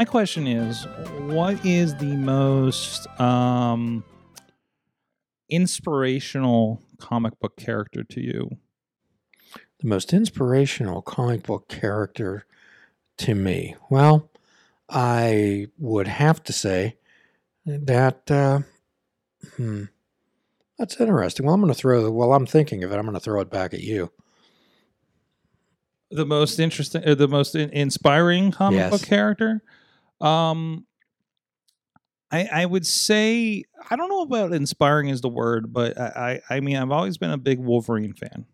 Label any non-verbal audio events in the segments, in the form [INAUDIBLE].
my question is, what is the most um, inspirational comic book character to you? The most inspirational comic book character to me. Well, I would have to say that. Uh, hmm, that's interesting. Well, I'm going to throw. the While I'm thinking of it, I'm going to throw it back at you. The most interesting, uh, the most in- inspiring comic Yes. book character. Um, I I would say I don't know about inspiring is the word, but I I, I mean I've always been a big Wolverine fan.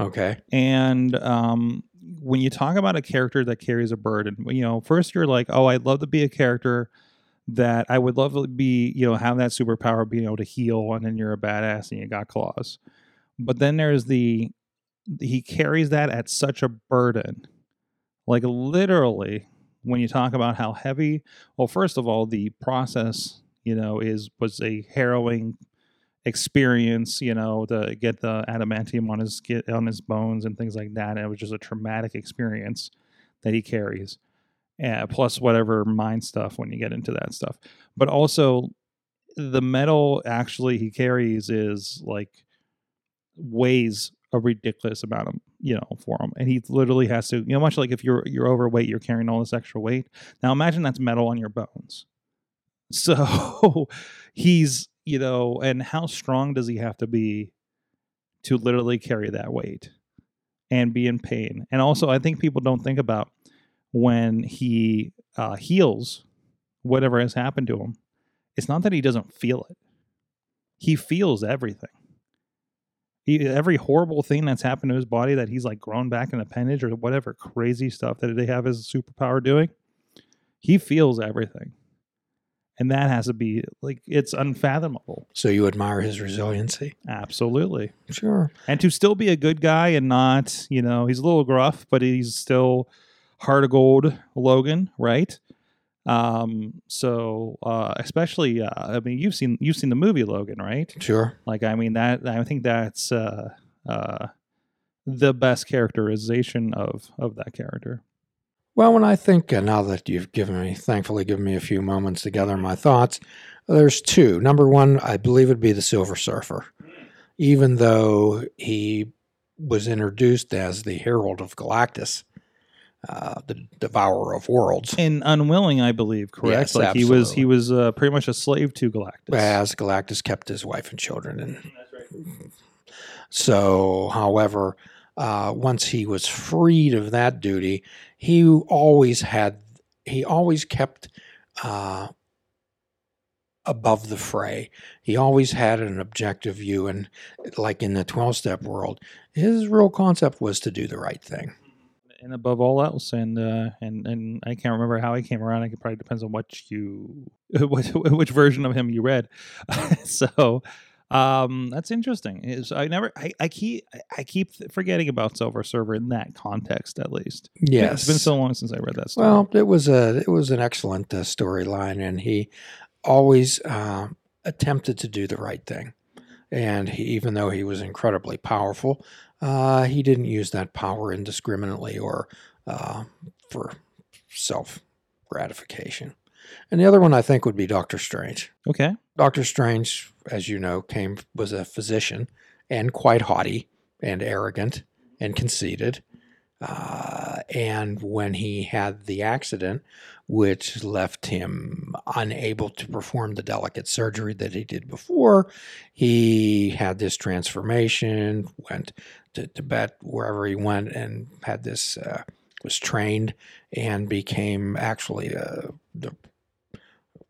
Okay. And um, when you talk about a character that carries a burden, you know, first you're like, oh, I'd love to be a character that I would love to be, you know, have that superpower, of being able to heal, and then you're a badass and you got claws. But then there's the he carries that at such a burden, like literally. When you talk about how heavy, well, first of all, the process, you know, is was a harrowing experience, you know, to get the adamantium on his skin, on his bones and things like that. And it was just a traumatic experience that he carries, uh, plus whatever mind stuff when you get into that stuff. But also, the metal actually he carries is like weighs a ridiculous amount of you know for him, and he literally has to you know much like if you're you're overweight, you're carrying all this extra weight. Now imagine that's metal on your bones. [LAUGHS] So he's you know, and how strong does he have to be to literally carry that weight and be in pain? And also, I think people don't think about when he uh, heals whatever has happened to him. It's not that he doesn't feel it; he feels everything. He, every horrible thing that's happened to his body that he's like grown back an appendage or whatever crazy stuff that they have his superpower doing, he feels everything and that has to be like it's unfathomable So you admire his resiliency? absolutely Sure. and to still be a good guy and not you know he's a little gruff but he's still heart of gold logan right um so uh especially uh i mean you've seen you've seen the movie logan right Sure. like i mean that i think that's uh uh the best characterization of of that character Well, when I think uh, now that you've given me, thankfully, given me a few moments to gather my thoughts, there's two. Number one, I believe it'd be the Silver Surfer, even though he was introduced as the Herald of Galactus, uh, the Devourer of Worlds, and unwilling i believe correct Yes, like he was he was uh, pretty much a slave to galactus as Galactus kept his wife and children. And so, however, uh, once he was freed of that duty, he always had he always kept uh, above the fray. He always had an objective view, and like in the twelve step world, his real concept was to do the right thing. And above all else and uh and and i can't remember how he came around it probably depends on what you [LAUGHS] which, which version of him you read. [LAUGHS] So um that's interesting. Is i never I, I keep I keep forgetting about Silver Surfer in that context at least. Yes, it's been so long since i read that story. Well, it was a it was an excellent uh, storyline, and he always uh, attempted to do the right thing. And he, even though he was incredibly powerful, uh, he didn't use that power indiscriminately or uh, for self gratification. And the other one I think would be Doctor Strange. okay Doctor Strange, as you know, came was a physician and quite haughty and arrogant and conceited. Uh, and when he had the accident, which left him unable to perform the delicate surgery that he did before, he had this transformation, went to Tibet, wherever he went, and had this, uh, was trained and became actually uh, the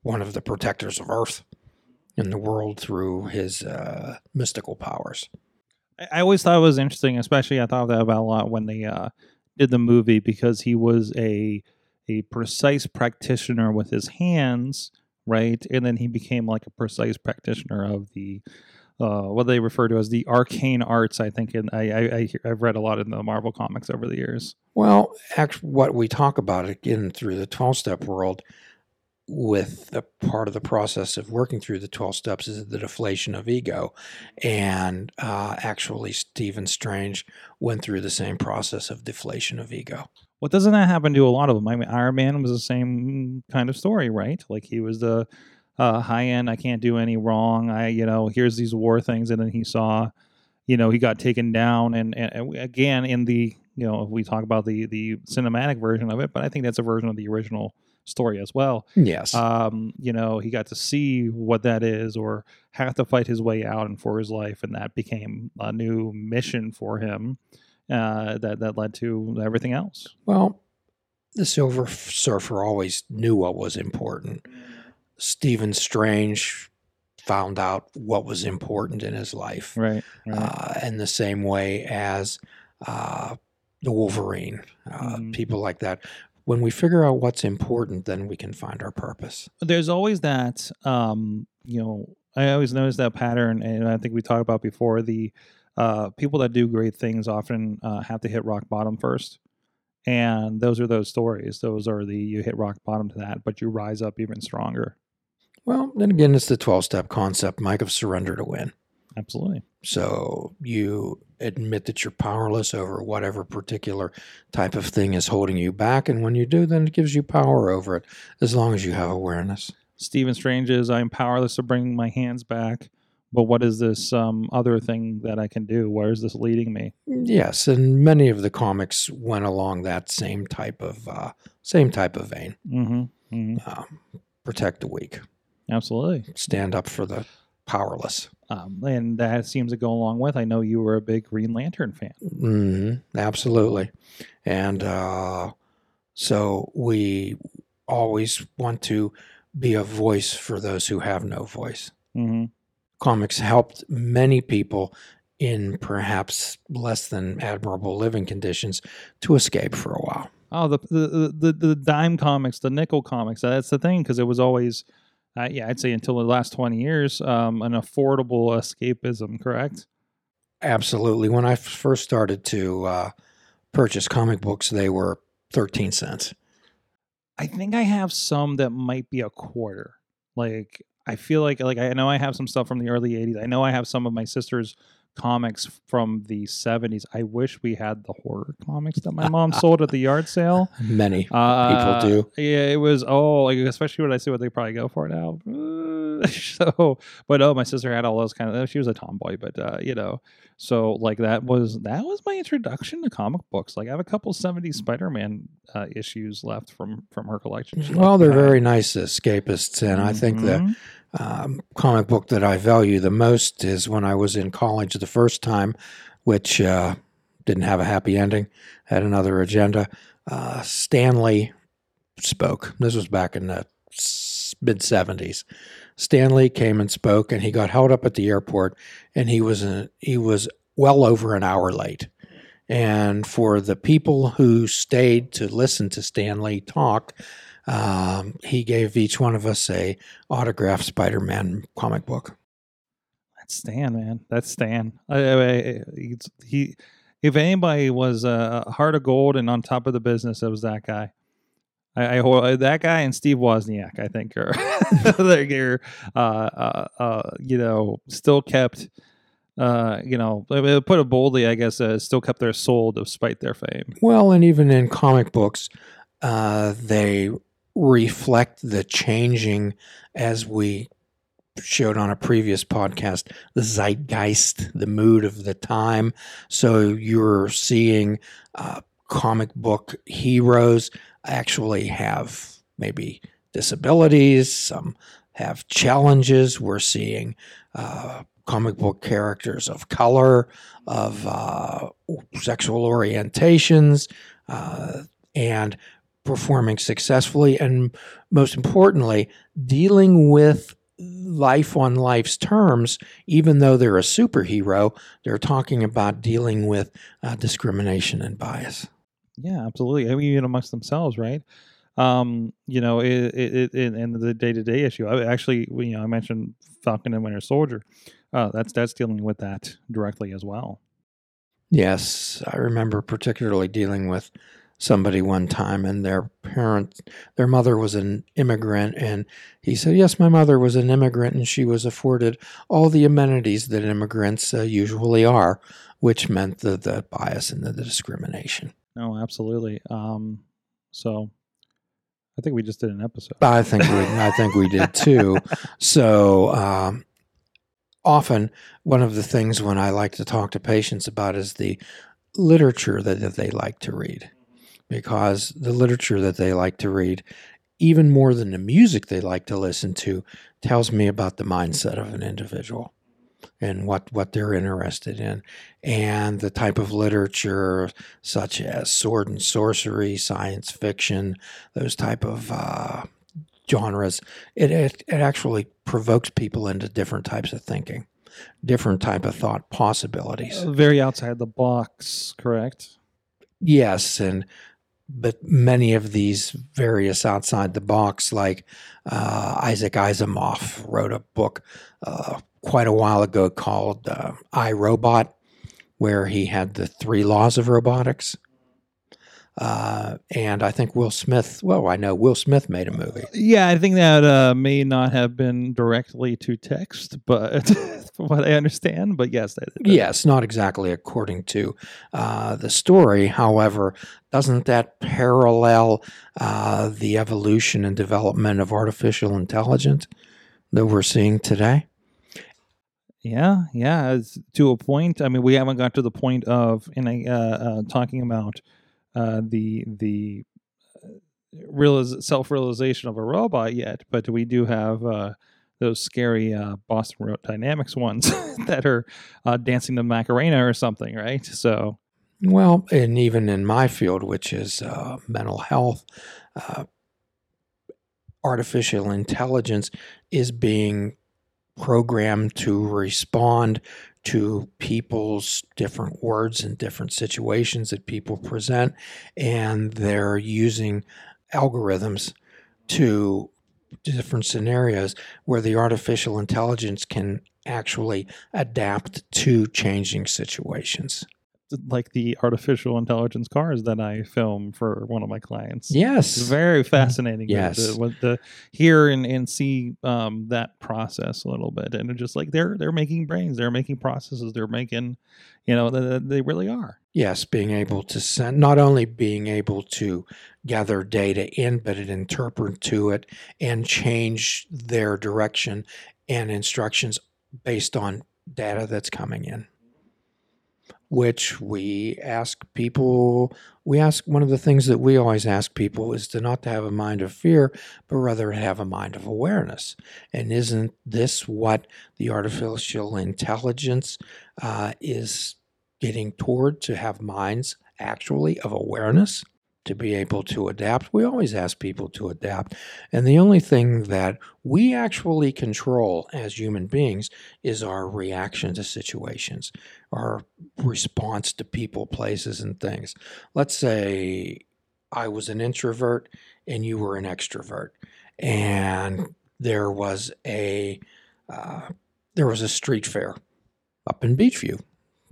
one of the protectors of Earth in the world through his uh, mystical powers. I, always thought it was interesting especially i thought that about a lot when the uh did the movie because he was a a precise practitioner with his hands right? And then he became like a precise practitioner of the uh, what they refer to as the arcane arts i think and I, I, i've read a lot in the marvel comics over the years. Well, actually, what we talk about again through the 12 step world with the part of the process of working through the 12 steps is the deflation of ego. And uh, actually, Stephen Strange went through the same process of deflation of ego. Well, doesn't that happen to a lot of them? I mean, Iron Man was the same kind of story, right? Like he was the uh, high end. I can't do any wrong. I, you know, here's these war things, and then he saw, you know, he got taken down, and, and, again in the, you know, if we talk about the the cinematic version of it, but I think that's a version of the original story as well. Yes. Um, you know, he got to see what that is, or have to fight his way out and for his life, and that became a new mission for him. Uh, that that led to everything else. well, the Silver Surfer always knew what was important. Stephen Strange found out what was important in his life. Right. right. uh, in the same way as uh, the Wolverine, uh, Mhm. people like that. When we figure out what's important, then we can find our purpose. there's always that um you know i always notice that pattern and i think we talked about before the uh people that do great things often uh, have to hit rock bottom first and those are those stories those are the you hit rock bottom to that but you rise up even stronger Well, then again, it's the 12 step concept, Mike, of surrender to win. absolutely So you admit that you're powerless over whatever particular type of thing is holding you back. And when you do, then it gives you power over it as long as you have awareness. stephen strange is i'm powerless to bring my hands back but what is this um other thing that i can do where is this leading me Yes, and many of the comics went along that same type of uh, same type of vein. mm-hmm, hmm Um, protect the weak. absolutely stand up for the powerless. um, and that seems to go along with i know you were a big green lantern fan hmm absolutely. And uh, so we always want to be a voice for those who have no voice. hmm Comics helped many people in perhaps less than admirable living conditions to escape for a while. Oh, the the the, the dime comics, the nickel comics. That's the thing because it was always, uh, yeah, I'd say until the last twenty years, um, an affordable escapism. Correct. Absolutely. When I first started to uh, purchase comic books, they were 13 cents. I think I have some that might be a quarter. Like I feel like like I know I have some stuff from the early '80s. I know I have some of my sister's comics from the '70s. I wish we had the horror comics that my [LAUGHS] mom sold at the yard sale. Many Uh, people do. Yeah, it was oh, like especially when I see what they probably go for now. [LAUGHS] So, but oh, my sister had all those kind of. She was a tomboy, but uh, you know, so like that was that was my introduction to comic books. Like I have a couple '70s Spider-Man uh, issues left from from her collection. She Well, they're very nice escapists, and I think the Mhm. Um, comic book that I value the most is when I was in college the first time, which uh, didn't have a happy ending, had another agenda. Uh, Stan Lee spoke. This was back in the mid 70s. Stan Lee came and spoke, and he got held up at the airport, and he was uh he was well over an hour late. And for the people who stayed to listen to Stan Lee talk, um, he gave each one of us a autographed Spider-Man comic book. That's Stan, man. That's Stan. I, I, I- he, if anybody was uh, a heart of gold and on top of the business, it was that guy. I, I that guy and Steve Wozniak, I think, are [LAUGHS] they're uh, uh, uh, you know still kept. Uh, you know, put it boldly, I guess, uh, still kept their soul despite their fame. Well, and even in comic books, uh, they reflect the changing, as we showed on a previous podcast, the zeitgeist, the mood of the time. So you're seeing uh, comic book heroes actually have maybe disabilities, some have challenges. We're seeing uh, comic book characters of color, of uh, sexual orientations, uh, and performing successfully. And most importantly, dealing with life on life's terms, even though they're a superhero, they're talking about dealing with uh, discrimination and bias. Yeah, absolutely. I mean, even amongst themselves, right? Um, you know, it, it, it the day to day issue. I actually, you know, I mentioned Falcon and Winter Soldier. Uh, that's that's dealing with that directly as well. Yes, I remember particularly dealing with somebody one time and their parent their mother was an immigrant and he said yes my mother was an immigrant and she was afforded all the amenities that immigrants uh, usually are which meant the, the bias and the, the discrimination no, absolutely. Um, so I think we just did an episode. I think we, I think we did too. So um, often, one of the things when I like to talk to patients about is the literature that, that they like to read, because the literature that they like to read, even more than the music they like to listen to, tells me about the mindset of an individual and what what they're interested in and the type of literature such as sword and sorcery science fiction those type of uh, genres it, it it actually provokes people into different types of thinking different type of thought possibilities very outside the box, correct? Yes, and but many of these various outside the box, like uh, Isaac Asimov wrote a book uh, quite a while ago called uh, I Robot, where he had the three laws of robotics. Uh, and I think Will Smith. Well, I know Will Smith made a movie. Yeah, I think that uh, may not have been directly to text, but [LAUGHS] from what I understand, but yes, that, that- Yes, not exactly according to uh, the story. However, doesn't that parallel uh, the evolution and development of artificial intelligence that we're seeing today? Yeah, yeah. To a point. I mean, we haven't got to the point of in a uh, uh, talking about uh, the the realiz- self realization of a robot yet, but we do have uh, those scary uh, Boston Dynamics ones [LAUGHS] that are uh, dancing the Macarena or something, right? So Well, and even in my field, which is uh, mental health, uh, artificial intelligence is being programmed to respond to people's different words and different situations that people present, and they're using algorithms to different scenarios where the artificial intelligence can actually adapt to changing situations. Like the artificial intelligence cars that I film for one of my clients. Yes. It's very fascinating. Yes. to, hear and, and see um, that process a little bit, and just like they're they're making brains, they're making processes, they're making, you know, they, they really are. Yes, being able to send, not only being able to gather data in, but it interpret to it and change their direction and instructions based on data that's coming in. Which we ask people, we ask one of the things that we always ask people is to not to have a mind of fear, but rather have a mind of awareness. And isn't this what the artificial intelligence uh, is getting toward to have minds actually of awareness to be able to adapt. We always ask people to adapt. And the only thing that we actually control as human beings is our reaction to situations, our response to people, places, and things. Let's say I was an introvert and you were an extrovert, and there was a uh, there was a street fair up in Beachview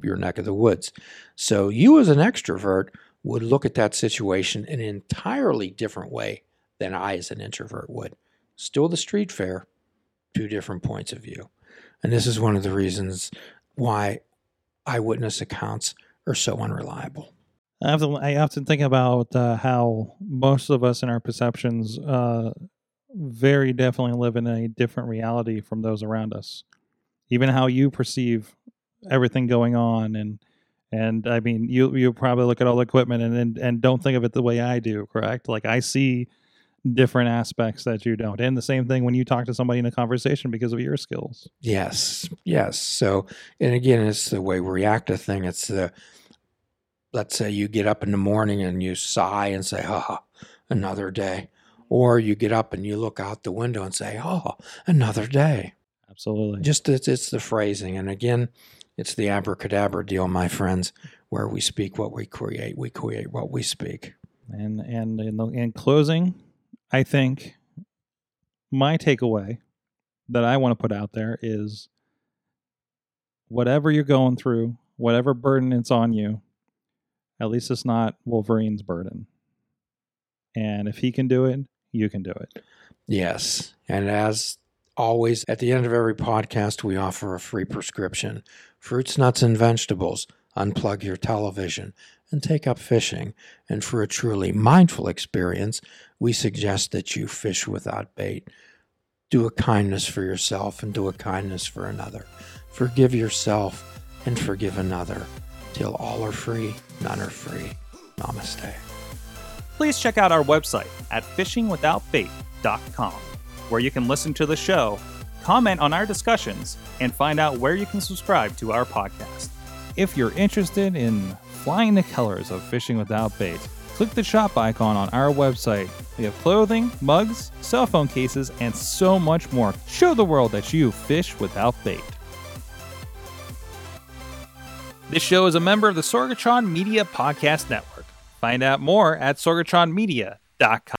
your neck of the woods. So you as an extrovert would look at that situation in an entirely different way than I as an introvert would. Still the street fair, two different points of view. And this is one of the reasons why eyewitness accounts are so unreliable. I to, I often think about uh, how most of us in our perceptions uh, very definitely live in a different reality from those around us. Even how you perceive everything going on and and I mean you you probably look at all the equipment and, and and don't think of it the way I do, correct? Like I see different aspects that you don't. And the same thing when you talk to somebody in a conversation because of your skills. Yes, yes. So, and again, it's the way we react to thing. It's the, let's say you get up in the morning and you sigh and say, oh, another day. Or you get up and you look out the window and say, oh, another day. Absolutely. Just it's, it's the phrasing. And again, it's the abracadabra deal, my friends, where we speak what we create, we create what we speak. And and in, the, in closing, I think my takeaway that I want to put out there is whatever you're going through, whatever burden it's on you, at least it's not Wolverine's burden. And if he can do it, you can do it. Yes. And as always, at the end of every podcast, we offer a free prescription fruits, nuts, and vegetables, unplug your television, and take up fishing. And for a truly mindful experience, we suggest that you fish without bait. Do a kindness for yourself and do a kindness for another. Forgive yourself and forgive another. Till all are free, none are free. Namaste. Please check out our website at fishingwithoutbait.com, where you can listen to the show, comment on our discussions, and find out where you can subscribe to our podcast. If you're interested in flying the colors of fishing without bait, click the shop icon on our website. We have clothing, mugs, cell phone cases, and so much more. Show the world that you fish without bait. This show is a member of the Sorgatron Media Podcast Network. Find out more at sorgatronmedia.com.